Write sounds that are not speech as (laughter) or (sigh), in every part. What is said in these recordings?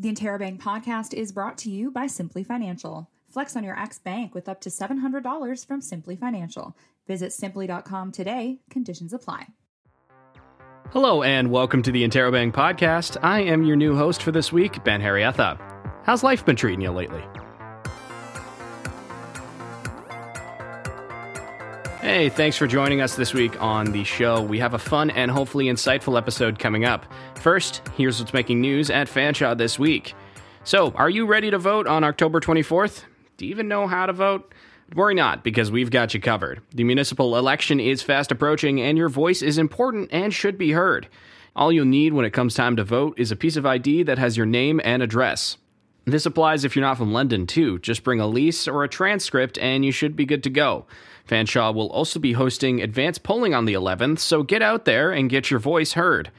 The Interrobang podcast is brought to you by Simplii Financial. Flex on your ex bank with up to $700 from Simplii Financial. Visit simplii.com today. Conditions apply. Hello, and welcome to the Interrobang podcast. I am your new host for this week, Ben Harrietha. How's life been treating you lately? Hey, thanks for joining us this week on the show. We have a fun and hopefully insightful episode coming up. First, here's what's making news at Fanshawe this week. So, are you ready to vote on October 24th? Do you even know how to vote? Worry not, because we've got you covered. The municipal election is fast approaching, and your voice is important and should be heard. All you'll need when it comes time to vote is a piece of ID that has your name and address. This applies if you're not from London, too. Just bring a lease or a transcript, and you should be good to go. Fanshawe will also be hosting advanced polling on the 11th, so get out there and get your voice heard.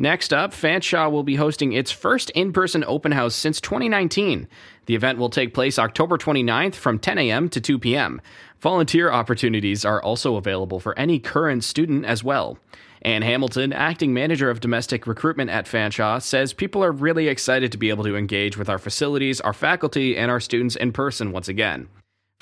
Next up, Fanshawe will be hosting its first in person open house since 2019. The event will take place October 29th from 10 a.m. to 2 p.m. Volunteer opportunities are also available for any current student as well. Ann Hamilton, acting manager of domestic recruitment at Fanshawe, says people are really excited to be able to engage with our facilities, our faculty, and our students in person once again.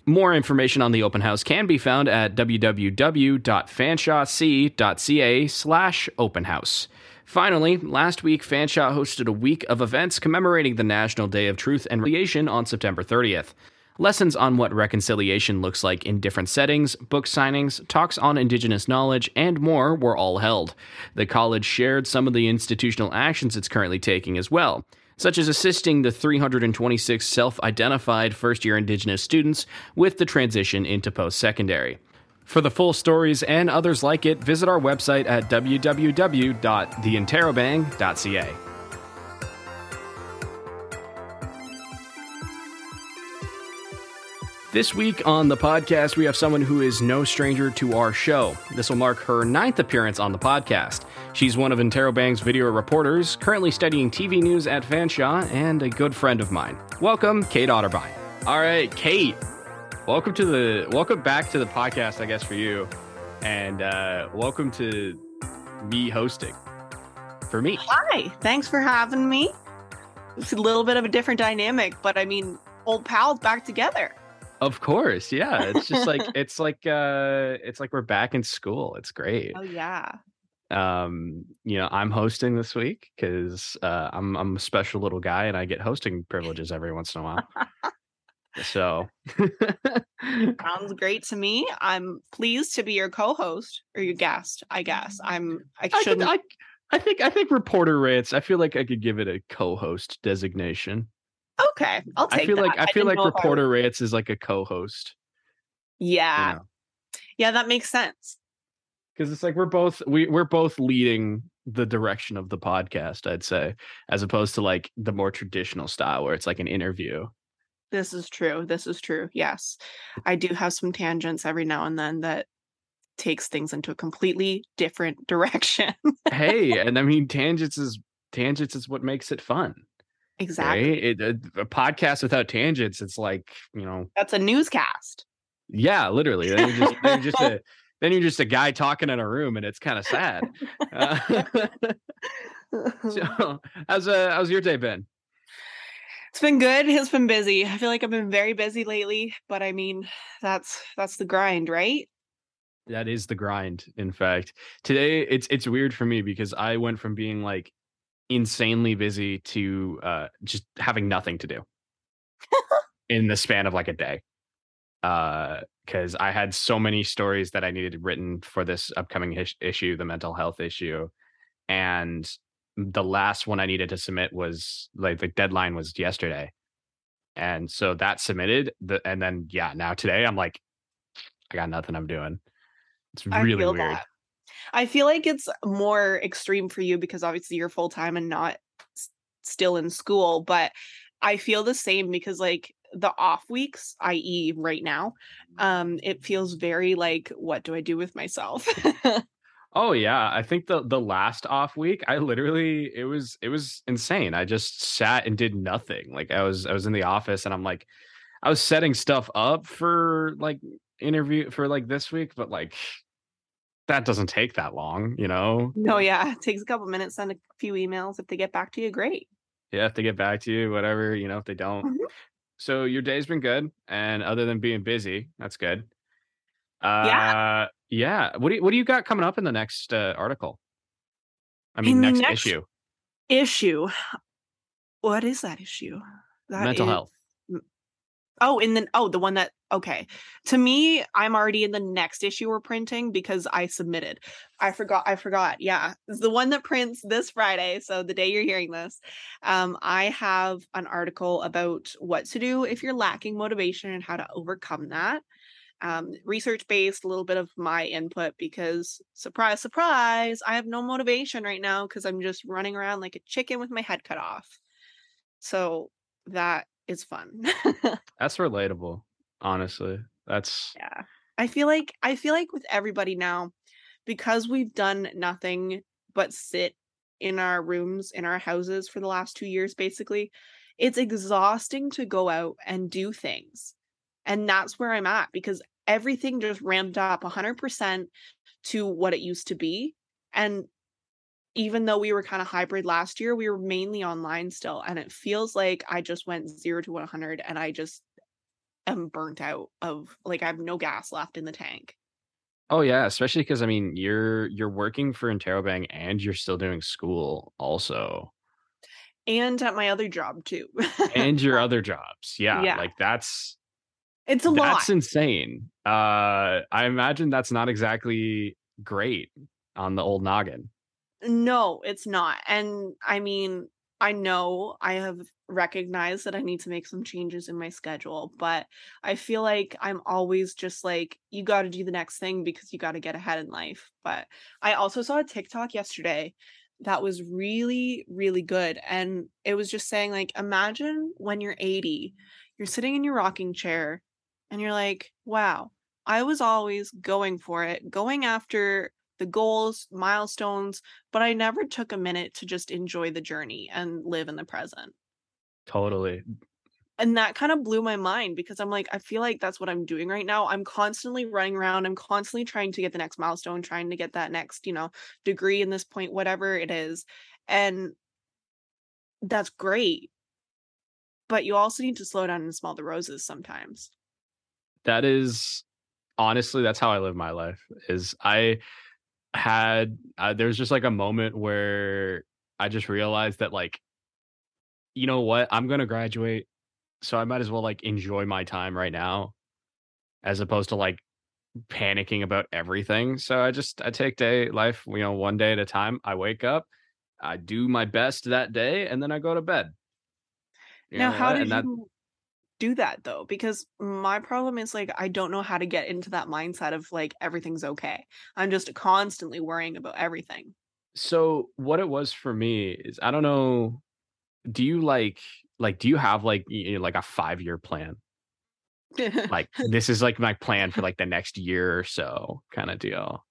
More information on the open house can be found at www.fanshawec.ca slash open house. Finally, last week, Fanshawe hosted a week of events commemorating the National Day of Truth and Reconciliation on September 30th. Lessons on what reconciliation looks like in different settings, book signings, talks on Indigenous knowledge, and more were all held. The college shared some of the institutional actions it's currently taking as well such as assisting the 326 self identified first year Indigenous students with the transition into post secondary. For the full stories and others like it, visit our website at www.theinterrobang.ca. This week on the podcast, we have someone who is no stranger to our show. This will mark her ninth appearance on the podcast. She's one of Interrobang's video reporters, currently studying TV news at Fanshawe, and a good friend of mine. Welcome, Kate Otterbein. All right, Kate. Welcome to the welcome back to the podcast, I guess for you, and uh, welcome to me hosting for me. Hi, thanks for having me. It's a little bit of a different dynamic, but I mean, old pals back together. Of course, yeah. It's just like (laughs) it's like uh it's like we're back in school. It's great. Oh yeah. Um, you know, I'm hosting this week because uh I'm I'm a special little guy and I get hosting privileges every once in a while. (laughs) so (laughs) sounds great to me. I'm pleased to be your co-host or your guest, I guess. I'm I shouldn't I, I, I think I think reporter rates, I feel like I could give it a co-host designation. Okay, I'll take. I feel that. like I, I feel like reporter Reyes is like a co-host. Yeah, you know? yeah, that makes sense. Because it's like we're both we we're both leading the direction of the podcast. I'd say, as opposed to like the more traditional style where it's like an interview. This is true. This is true. Yes, I do have some tangents every now and then that takes things into a completely different (laughs) direction. hey, and I mean tangents is tangents is what makes it fun. Exactly. Right? It, a, a, podcast without tangents, it's like you know. That's a newscast. Yeah, literally. Then you're just, then you're just a (laughs) then you're just a guy talking in a room, and it's kind of sad. Uh, (laughs) so, how's uh, how's your day been? It's been good. It's been busy. I feel like I've been very busy lately, but I mean, that's that's the grind, right? That is the grind. In fact, today it's it's weird for me because I went from being like insanely busy to uh, just having nothing to do (laughs) in the span of like a day. Uh Because I had so many stories that I needed written for this upcoming issue, the mental health issue, and the last one I needed to submit was like the deadline was yesterday, and so that submitted. The and then yeah, now today I'm like, I got nothing I'm doing. It's really weird. That. I feel like it's more extreme for you because obviously you're full time and not s- still in school, but I feel the same because like the off weeks, i.e., right now, um, it feels very like, what do I do with myself? (laughs) oh yeah, I think the the last off week, I literally it was it was insane. I just sat and did nothing. Like I was I was in the office and I'm like, I was setting stuff up for like interview for like this week, but like that doesn't take that long, you know? No, yeah. It takes a couple minutes, send a few emails. If they get back to you, great. Yeah, if they get back to you, whatever, you know, if they don't. Mhm. So your day's been good, and other than being busy, that's good. Uh, yeah. What do you, what do you got coming up in the next uh, article? I mean, next, next issue, Issue. What is that issue? That mental is- health. Oh, and then oh, the one that okay. To me, I'm already in the next issue we're printing because I submitted. I forgot. I forgot. Yeah, it's the one that prints this Friday. So the day you're hearing this, um, I have an article about what to do if you're lacking motivation and how to overcome that. Um, research based, a little bit of my input because surprise, surprise, I have no motivation right now because I'm just running around like a chicken with my head cut off. So that is fun. (laughs) That's relatable. Honestly, that's Yeah. I feel like I feel like with everybody now, because we've done nothing but sit in our rooms, in our houses for the last two years, basically, it's exhausting to go out and do things. And that's where I'm at because everything just ramped up 100% to what it used to be. And even though we were kind of hybrid last year, we were mainly online still. And it feels like I just went zero to 100 and I just am burnt out of like I have no gas left in the tank. oh yeah, especially because I mean you're you're working for Interrobang and you're still doing school also, And at my other job too. and your (laughs) other jobs. Yeah, Yeah. like that's it's a lot. that's insane. Uh, I imagine that's not exactly great on the old noggin. No, it's not. And I mean, I know I have recognized that I need to make some changes in my schedule, but I feel like I'm always just like, you got to do the next thing because you got to get ahead in life. But I also saw a TikTok yesterday that was really, really good. And it was just saying, like, imagine when you're 80, you're sitting in your rocking chair and you're like, wow, I was always going for it, going after the goals, milestones, but I never took a minute to just enjoy the journey and live in the present. Totally. And that kind of blew my mind because I'm like, I feel like that's what I'm doing right now. I'm constantly running around. I'm constantly trying to get the next milestone, trying to get that next, you know, degree in this point, whatever it is. And that's great. But you also need to slow down and smell the roses sometimes. That is honestly that's how i live my life is i had uh, there's just like a moment where i just realized that like you know what? I'm gonna graduate so i might as well like enjoy my time right now as opposed to like panicking about everything. So i just i take day life you know one day at a time. I wake up i do my best that day and then i go to bed. You now, know how did And that- you do that though? Because my problem is like I don't know how to get into that mindset of like everything's okay. I'm just constantly worrying about everything. so what it was for me is i don't know do you like like do you have like you know, like a five year plan like (laughs) this is like my plan for like the next year or so kind of deal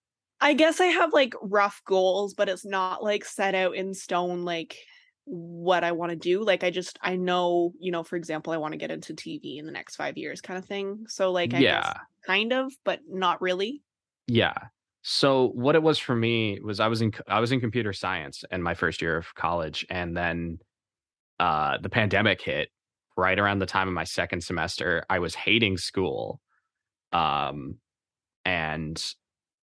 I guess I have like rough goals, but it's not like set out in stone like what I want to do. Like I just I know, you know, for example, I want to get into TV in the next 5 years kind of thing. So like I yeah guess kind of, but not really. yeah so what it was for me was i was in i was in computer science in my first year of college and then uh the pandemic hit right around the time of my second semester i was hating school um and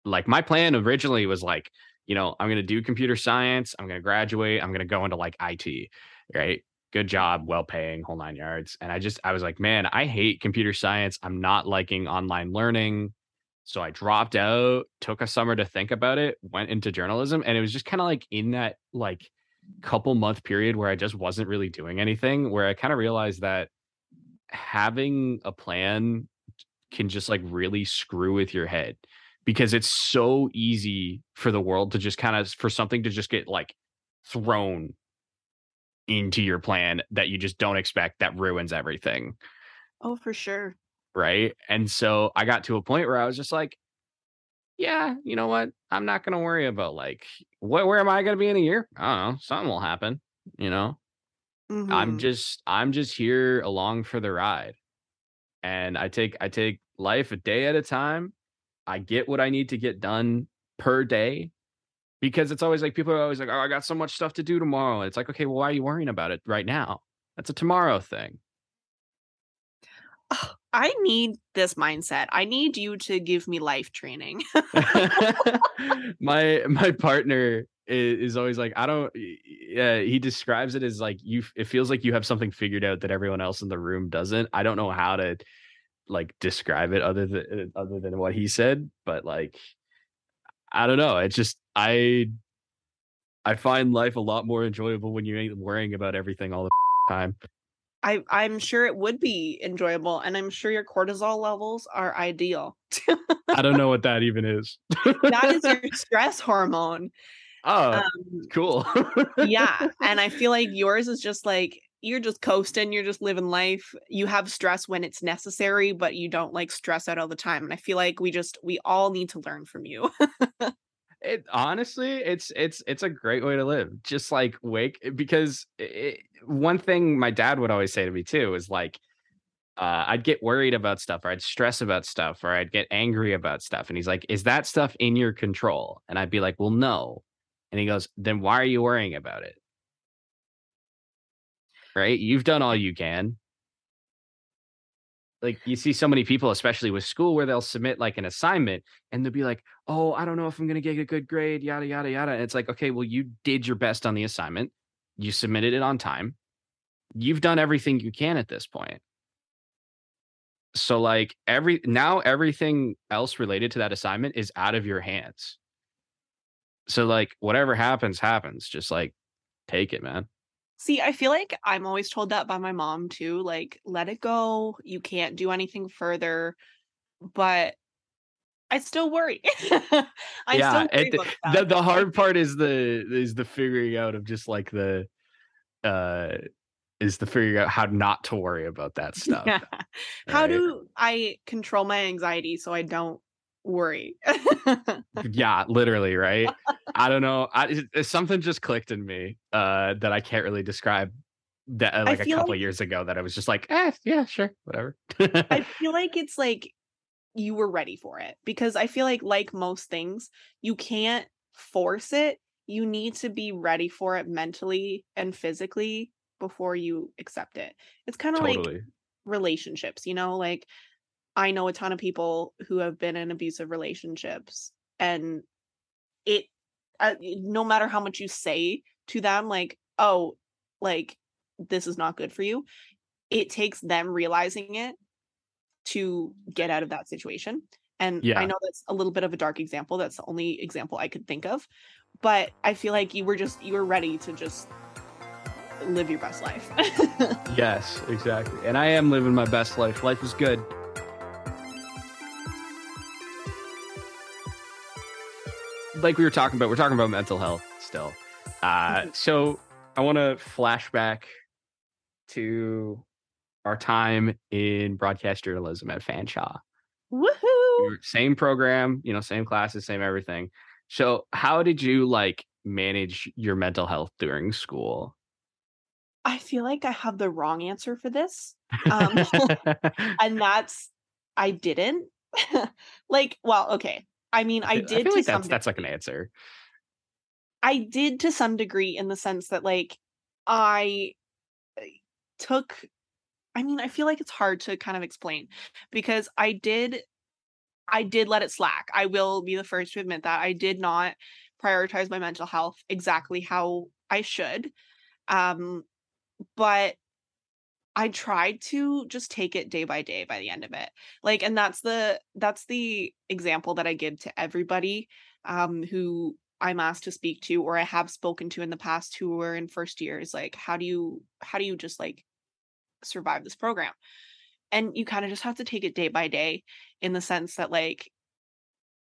like my plan originally was like you know i'm going to do computer science i'm going to graduate i'm going to go into like it right? Good job well paying whole nine yards and i just i was like man i hate computer science i'm not liking online learning. So i dropped out took a summer to think about it went into journalism and it was just kind of like in that like couple month period where i just wasn't really doing anything where i kind of realized that having a plan can just like really screw with your head because it's so easy for the world to just kind of for something to just get like thrown into your plan that you just don't expect that ruins everything Oh, for sure. right and so i got to a point where i was just like yeah you know what i'm not going to worry about like what where am i going to be in a year i don't know something will happen you know I'm Mhm. just I'm just here along for the ride. And I take I take life a day at a time. I get what I need to get done per day. because it's always like people are always like, "Oh, I got so much stuff to do tomorrow." It's like, okay, well, why are you worrying about it right now? That's a tomorrow thing. I need this mindset. I need you to give me life training. (laughs) my my partner is, is, always like, I don't. Yeah, he describes it as like you. It feels like you have something figured out that everyone else in the room doesn't. I don't know how to like describe it other than other than what he said, but like, I don't know. It's just I I find life a lot more enjoyable when you ain't worrying about everything all the (laughs) time. I I'm sure it would be enjoyable, and I'm sure your cortisol levels are ideal. I don't know what (laughs) that even is. that is your (laughs) stress hormone. Oh, um, cool. yeah, and I feel like yours is just like you're just coasting, you're just living life. You have stress when it's necessary, but you don't like stress out all the time. And I feel like we just we all need to learn from you. (laughs) it honestly it's it's it's a great way to live just like wake because it, one thing my dad would always say to me too is like uh, I'd get worried about stuff or I'd stress about stuff or I'd get angry about stuff. And he's like, Is that stuff in your control? And I'd be like, Well, no. And he goes, Then why are you worrying about it? Right? You've done all you can. Like you see so many people especially with school where they'll submit like an assignment and they'll be like oh i don't know if i'm going to get a good grade yada yada yada and it's like okay well you did your best on the assignment. You submitted it on time. You've done everything you can at this point. So like every now everything else related to that assignment is out of your hands. So like whatever happens happens. Just like take it man See, I feel like I'm always told that by my mom too. Like, let it go. You can't do anything further. But I still worry. (laughs) I yeah, still worry the, the, the hard part is the is the figuring out of just like the uh is the figuring out how not to worry about that (laughs) stuff. Yeah. How right? do I control my anxiety so I don't worry. (laughs) yeah, literally, right? I don't know. I, something just clicked in me uh, that I can't really describe. That uh, like a couple like, years ago, that I was just like, eh, yeah, sure, whatever. (laughs) I feel like it's like you were ready for it because I feel like, like most things, you can't force it. You need to be ready for it mentally and physically before you accept it. It's kind of totally. like relationships, you know, like I know a ton of people who have been in abusive relationships and it uh, no matter how much you say to them like oh like this is not good for you it takes them realizing it to get out of that situation and yeah. i know that's a little bit of a dark example that's the only example i could think of but i feel like you were just you were ready to just live your best life (laughs) yes exactly and i am living my best life life is good like we were talking about, we're talking about mental health still. Uh, mm-hmm. so I want to flashback to our time in broadcast journalism at Fanshawe. Woohoo! Same program, you know, same classes, same everything. So, how did you like manage your mental health during school? I feel like I have the wrong answer for this. Um, (laughs) and that's I didn't. (laughs) like, well, okay. I mean, I did. I feel like that's that's like an answer. I did to some degree in the sense that like I eh, took I mean, I feel like it's hard to kind of explain because I did I did let it slack. I will be the first to admit that I did not prioritize my mental health exactly how I should. Um but I tried to just take it day by day by the end of it. Like and that's the that's the example that I give to everybody um who I'm asked to speak to or I have spoken to in the past who were in first years like how do you how do you just like survive this program? And you kind of just have to take it day by day in the sense that like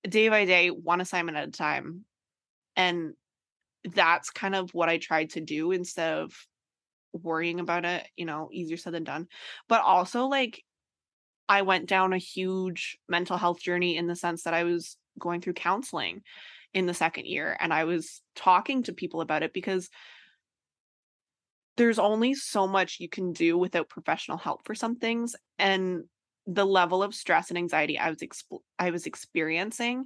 day by day one assignment at a time and that's kind of what I tried to do instead of worrying about it, you know, easier said than done. But also like I went down a huge mental health journey in the sense that I was going through counseling in the second year and I was talking to people about it because there's only so much you can do without professional help for some things and the level of stress and anxiety I was exp- I was experiencing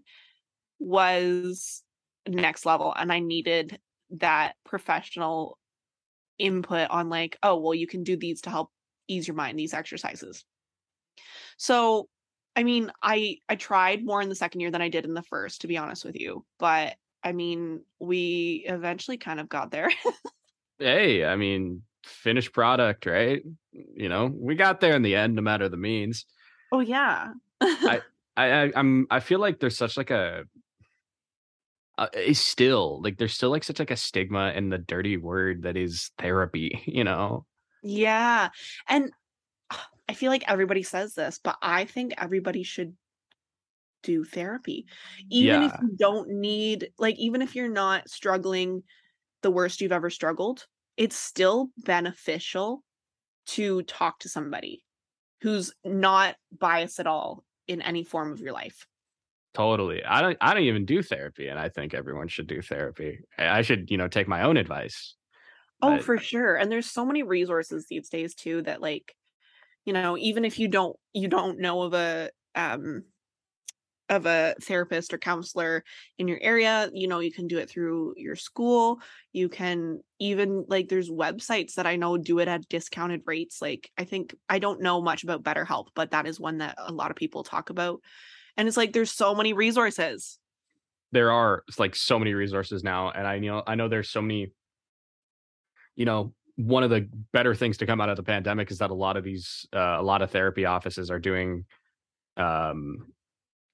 was next level and I needed that professional input on like, oh, well, you can do these to help ease your mind, these exercises. So, I mean, I I tried more in the second year than I did in the first, to be honest with you. But I mean, we eventually kind of got there. (laughs) hey, I mean, finished product, right? You know, we got there in the end, no matter the means. Oh yeah. I, (laughs) I I'm I feel like there's such like a uh, is still like there's still like such like a stigma in the dirty word that is therapy (laughs) you know yeah and i feel like everybody says this but i think everybody should do therapy even yeah. if you don't need like even if you're not struggling the worst you've ever struggled it's still beneficial to talk to somebody who's not biased at all in any form of your life Totally. I don't I don't even do therapy and I think everyone should do therapy. I should, you know, take my own advice. Oh, but... for sure. And there's so many resources these days too that like, you know, even if you don't you don't know of a um of a therapist or counselor in your area, you know, you can do it through your school. You can even like there's websites that I know do it at discounted rates. Like I think I don't know much about BetterHelp, but that is one that a lot of people talk about and it's like there's so many resources there are like so many resources now and i you know i know there's so many you know one of the better things to come out of the pandemic is that a lot of these uh, a lot of therapy offices are doing um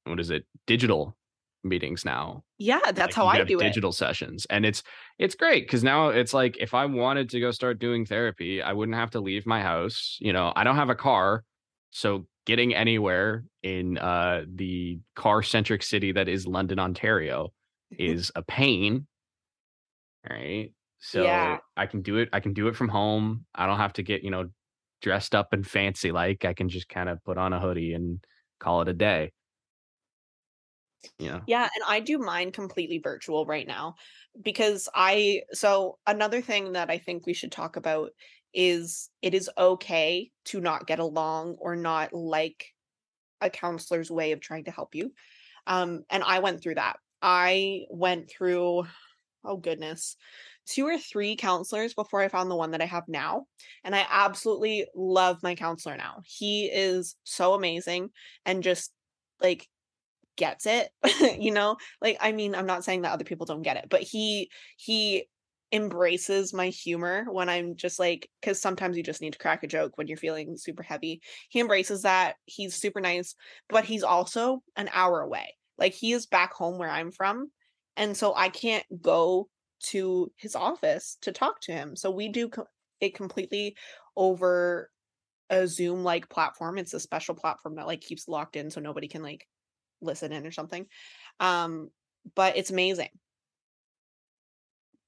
what is it digital meetings now yeah that's like, how i do it. digital it. sessions and it's it's great because now it's like if i wanted to go start doing therapy i wouldn't have to leave my house you know i don't have a car so getting anywhere in uh, the car centric city that is London, Ontario is a pain. Right. So yeah. I can do it. I can do it from home. I don't have to get, you know, dressed up and fancy like. I can just kind of put on a hoodie and call it a day. Yeah. Yeah. And I do mine completely virtual right now because I, so another thing that I think we should talk about is it is okay to not get along or not like a counselor's way of trying to help you. Um, and I went through that. I went through, oh goodness, two or three counselors before I found the one that I have now. And I absolutely love my counselor now. He is so amazing and just like gets it (laughs) you know like i mean i'm not saying that other people don't get it but he he embraces my humor when I'm just like, because sometimes you just need to crack a joke when you're feeling super heavy. He embraces that. He's super nice, but he's also an hour away. Like he is back home where I'm from. And so I can't go to his office to talk to him. So we do it completely over a Zoom like platform. It's a special platform that like keeps locked in so nobody can like listen in or something. Um, but it's amazing.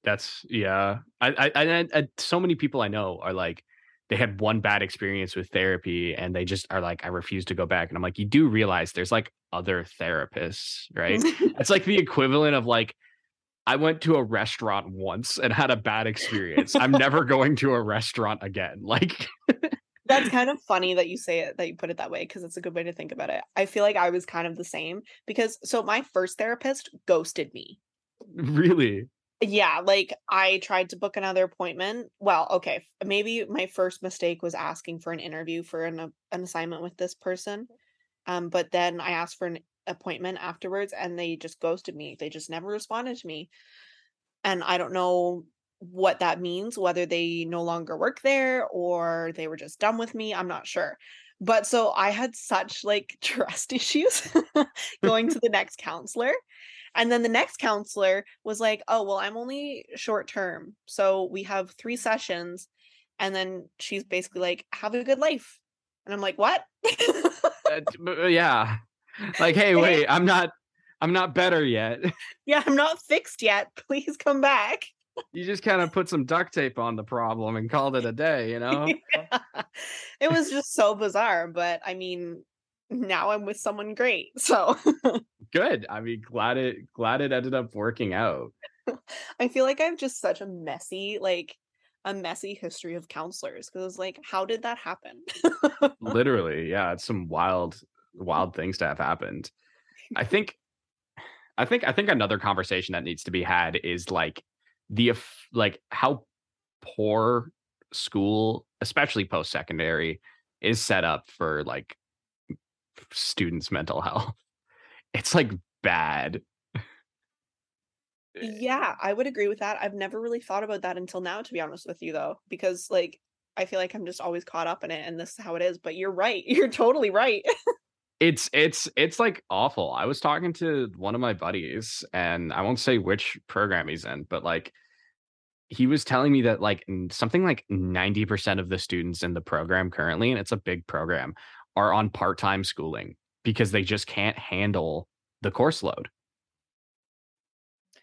That's yeah. I, I, I, I, so many people I know are like, they had one bad experience with therapy and they just are like, I refuse to go back. And I'm like, you do realize there's like other therapists, right? it's like the (laughs) equivalent of like, I went to a restaurant once and had a bad experience. I'm never (laughs) going to a restaurant again. Like, that's kind of funny that you say it, that you put it that way, because it's a good way to think about it. I feel like I was kind of the same because so my first therapist ghosted me. Really? Yeah like i tried to book another appointment well okay maybe my first mistake was asking for an interview for an, an assignment with this person um but then i asked for an appointment afterwards and they just ghosted me they just never responded to me and i don't know what that means whether they no longer work there or they were just done with me i'm not sure but so i had such like (laughs) trust issues (laughs) going to the next counselor and then the next counselor was like, "Oh, well, I'm only short term. So we have 3 sessions." And then she's basically like, "Have a good life." And I'm like, "What?" (laughs) uh yeah. Like, "Hey, wait, I'm not I'm not better yet." (laughs) Yeah, I'm not fixed yet. (laughs) Please come back. You just kind of put some duct tape on the problem and called it a day, you know? yeah. It was just so bizarre, but I mean, now I'm with someone great. So good. I mean, glad it glad it ended up working out. (laughs) I feel like I have just such a messy, like a messy history of counselors because it's like, how did that happen? Literally, yeah, it's some wild, (laughs) wild things to have happened. I (laughs) think I think I think another conversation that needs to be had is like the like how poor school, especially post secondary, is set up for like students' mental health. It's like bad. Eh. Yeah, I would agree with that. I've never really thought about that until now, to be honest with you, though, because like I feel like I'm just always caught up in it and this is how it is. But you're right. (laughs) You're totally right. it's it's it's like awful. I was talking to one of my buddies, and I won't say which program he's in, but like he was telling me that like something like 90% of the students in the program currently, and it's a big program, are on part-time schooling because they just can't handle the course load.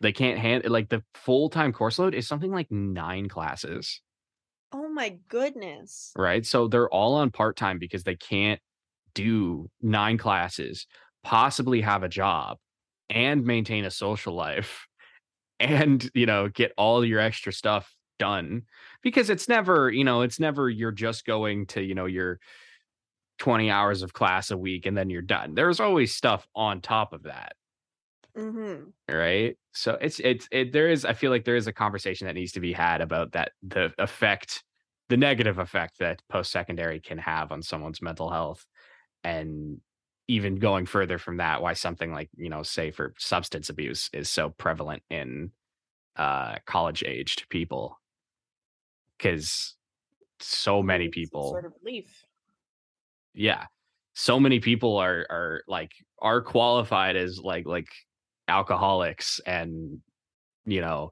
They can't handle like the full-time course load is something like nine classes. Oh my goodness. Right. So they're all on part-time because they can't do nine classes, possibly have a job and maintain a social life (laughs) and, you know, get all your extra stuff done because it's never, you know, it's never you're just going to, you know, your 20 hours of class a week and then you're done. There's always stuff on top of that. Mm-hmm. Right. So it's, it's, it, there is, I feel like there is a conversation that needs to be had about that, the effect, the negative effect that post secondary can have on someone's mental health and even going further from that why something like you know say for substance abuse is so prevalent in uh college aged people because so many people sort of relief yeah so many people are are like are qualified as like like alcoholics and you know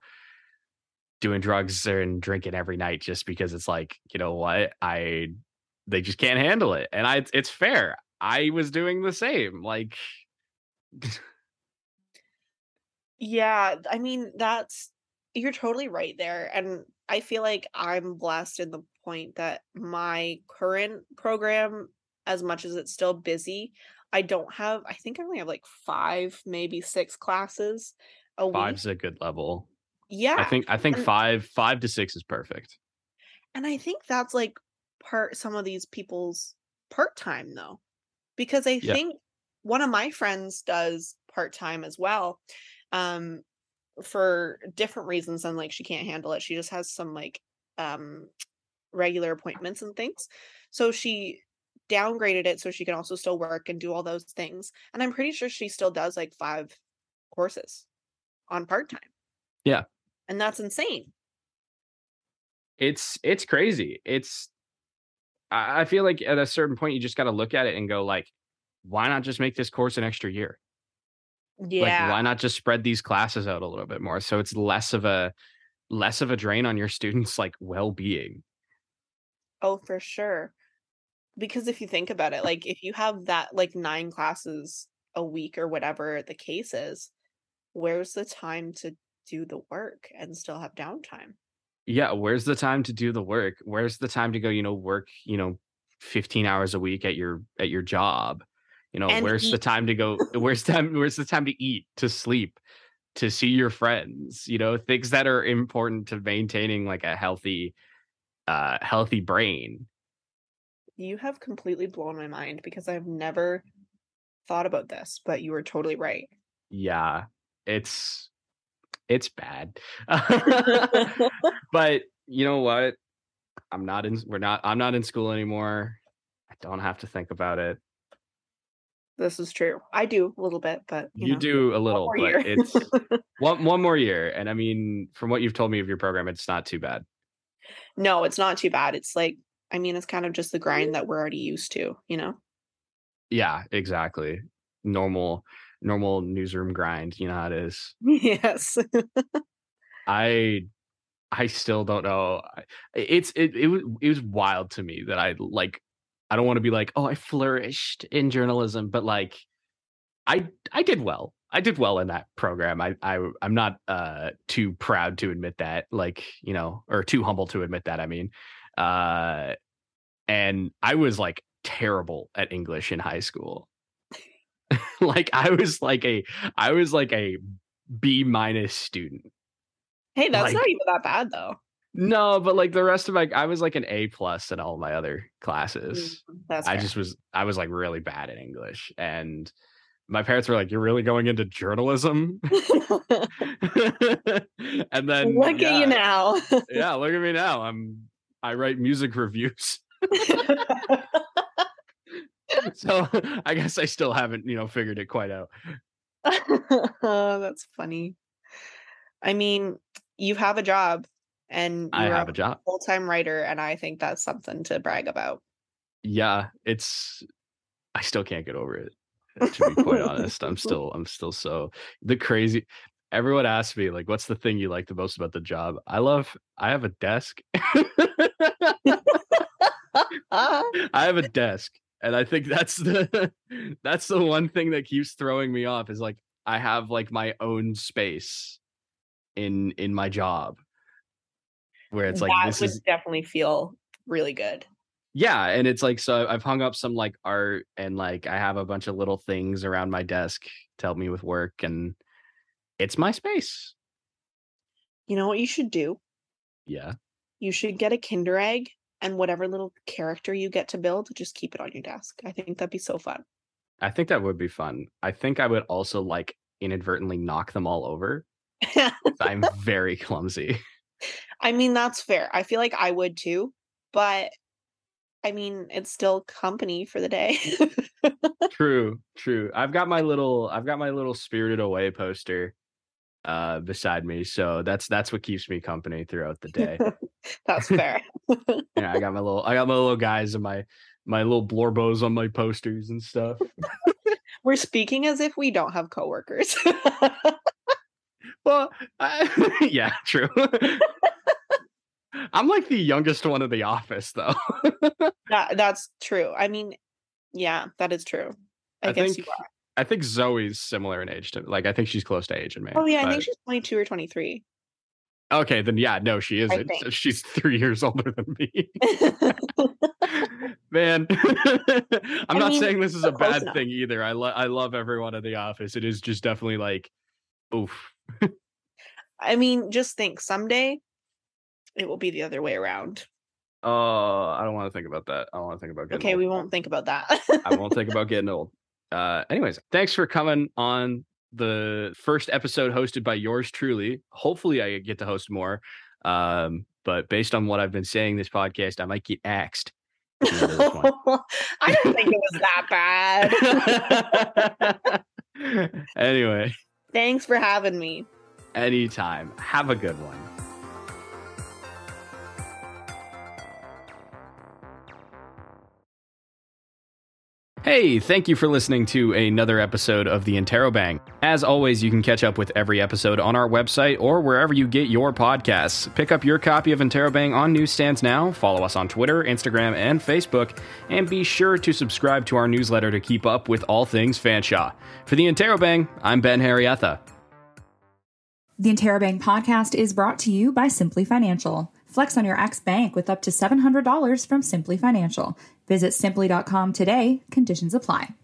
doing drugs and drinking every night just because it's like you know what i they just can't handle it. And I it's fair. I was doing the same. Like (laughs) Yeah, I mean that's you're totally right there. And I feel like I'm blessed in the point that my current program, as much as it's still busy, I don't have I think I only have like five, maybe six classes a Five's week. Five's a good level. Yeah. I think I think And five five to six is perfect. and I think that's like part some of these people's part-time though. Because I Yeah. think one of my friends does part-time as well. Um for different reasons than like she can't handle it. She just has some like um regular appointments and things. So she downgraded it so she can also still work and do all those things. And I'm pretty sure she still does like five courses on part-time. Yeah. And that's insane. It's it's crazy. It's I feel like at a certain point you just got to look at it and go like, why not just make this course an extra year? Yeah. Like, why not just spread these classes out a little bit more so it's less of a less of a drain on your students like well-being. Oh, for sure. Because if you think about it, like if you have that like nine classes a week or whatever the case is, where's the time to do the work and still have downtime? Yeah, where's the time to do the work? Where's the time to go, you know, work, you know, 15 hours a week at your at your job? You know, And where's the time to go (laughs) where's time where's the time to eat, to sleep, to see your friends, you know, things that are important to maintaining like a healthy uh healthy brain. You have completely blown my mind because I've never thought about this, but you were totally right. Yeah, it's it's bad. (laughs) (laughs) but you know what? I'm not in we're not I'm not in school anymore. I don't have to think about it. This is true. I do a little bit, but you, You know, do a little, but year. it's (laughs) one one more year. And I mean, from what you've told me of your program, it's not too bad. no, it's not too bad. It's like, I mean, it's kind of just the grind that we're already used to, you know? Yeah, exactly. Normal normal newsroom grind. You know how it is. (laughs) Yes. (laughs) I I still don't know. It's it it was it was wild to me that I like I don't want to be like, "Oh, I flourished in journalism," but like I I did well. I did well in that program. I I I'm not uh too proud to admit that, like, you know, or too humble to admit that, I mean. Uh and I was like terrible at English in high school. (laughs) like I was like a I was like a B minus student. hey, that's Like not even that bad though. No, but like the rest of my, I was like an A plus in all my other Mm, classes. That's I fair. just was, I was like really bad at English, and my parents were like, "You're really going into journalism?" (laughs) (laughs) and then Look yeah, at you now. yeah, look at me now. I'm I write music reviews. (laughs) so (laughs) (laughs) I guess I still haven't, you know, figured it quite out. oh, that's funny. I mean, you have a job and I have a job. full-time writer and I think that's something to brag about. Yeah, it's I still can't get over it. To be quite honest, I'm still I'm still so the crazy everyone asks me like what's the thing you like the most about the job? I love I have a desk. (laughs) I have a desk and I think that's the (laughs) that's the one thing that keeps throwing me off is like I have like my own space in in my job where it's like that this would is definitely feel really good. yeah and it's like so i've hung up some like art and like i have a bunch of little things around my desk to help me with work and it's my space You know what you should do? yeah You should get a Kinder egg and whatever little character you get to build, just keep it on your desk. I think that'd be so fun. i think that would be fun i think i would also like inadvertently knock them all over (laughs) i'm very clumsy (laughs) I mean, that's fair. I feel like I would too, but I mean, it's still company for the day. (laughs) true true i've got my little i've got my little spirited away poster uh beside me so that's that's what keeps me company throughout the day (laughs) that's fair. (laughs) yeah i got my little i got my little guys and my my little blorbos on my posters and stuff (laughs) We're speaking as if we don't have coworkers. well I, yeah true i'm like the youngest one in the office though that, that's true. I mean, yeah, that is true. I, I guess think you are. I think zoe's similar in age to like i think she's close to age in me Oh yeah, I think she's 22 or 23. okay then yeah no she isn't (laughs) she's three years older than me (laughs) man (laughs) i'm I not mean, saying this is a bad enough. thing either i lo- i love everyone in the office it is just definitely like oof I mean, just think someday it will be the other way around. oh i don't want to think about that i don't want to think about getting Okay, old. we won't think about that. I won't think about getting old. Uh, anyways, thanks for coming on the first episode hosted by yours truly. Hopefully, I get to host more. Um, but based on what I've been saying this podcast, I might get axed. at the end of this one. (laughs) I don't think it was that bad. (laughs) anyway, Thanks for having me. anytime. Have a good one. Hey, thank you for listening to another episode of the Interrobang. As always, you can catch up with every episode on our website or wherever you get your podcasts. Pick up your copy of Interrobang on newsstands now, follow us on Twitter, Instagram, and Facebook, and be sure to subscribe to our newsletter to keep up with all things Fanshawe. For the Interrobang, I'm Ben Harrietha. The Interrobang podcast is brought to you by Simplii Financial. Flex on your ex bank with up to $700 from Simplii Financial. Visit simplii.com today. Conditions apply.